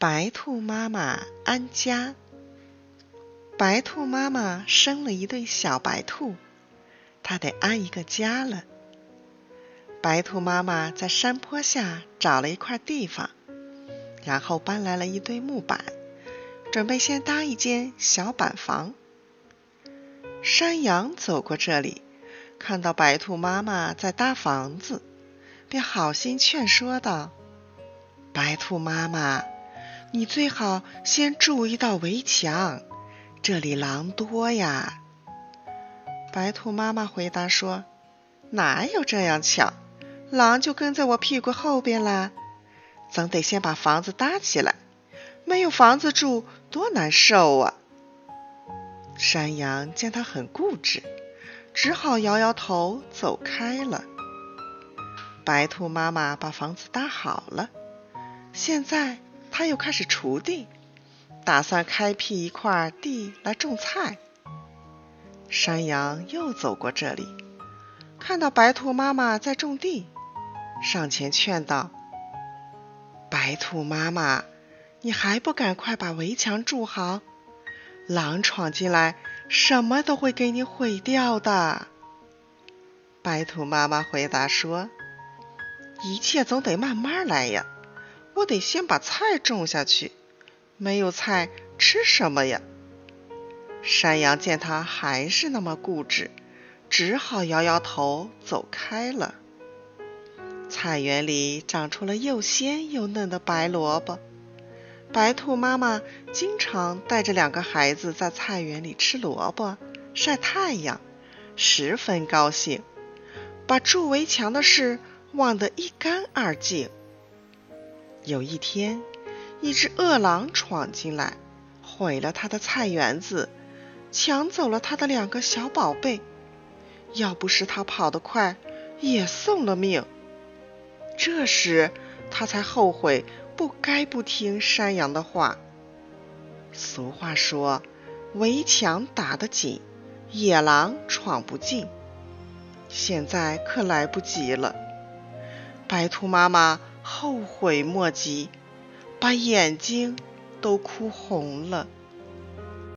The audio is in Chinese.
白兔妈妈安家。白兔妈妈生了一对小白兔，它得安一个家了。白兔妈妈在山坡下找了一块地方，然后搬来了一堆木板，准备先搭一间小板房。山羊走过这里，看到白兔妈妈在搭房子，便好心劝说道：“白兔妈妈。”你最好先筑一道围墙，这里狼多呀。白兔妈妈回答说：“哪有这样巧？狼就跟在我屁股后边啦。总得先把房子搭起来，没有房子住多难受啊。”山羊见它很固执，只好摇摇头走开了。白兔妈妈把房子搭好了，现在。他又开始锄地，打算开辟一块地来种菜。山羊又走过这里，看到白兔妈妈在种地，上前劝道：“白兔妈妈，你还不赶快把围墙筑好？狼闯进来，什么都会给你毁掉的。”白兔妈妈回答说：“一切总得慢慢来呀。”我得先把菜种下去，没有菜吃什么呀？山羊见他还是那么固执，只好摇摇头走开了。菜园里长出了又鲜又嫩的白萝卜，白兔妈妈经常带着两个孩子在菜园里吃萝卜、晒太阳，十分高兴，把筑围墙的事忘得一干二净。有一天，一只饿狼闯进来，毁了他的菜园子，抢走了他的两个小宝贝。要不是他跑得快，也送了命。这时他才后悔，不该不听山羊的话。俗话说：“围墙打得紧，野狼闯不进。”现在可来不及了。白兔妈妈。后悔莫及，把眼睛都哭红了。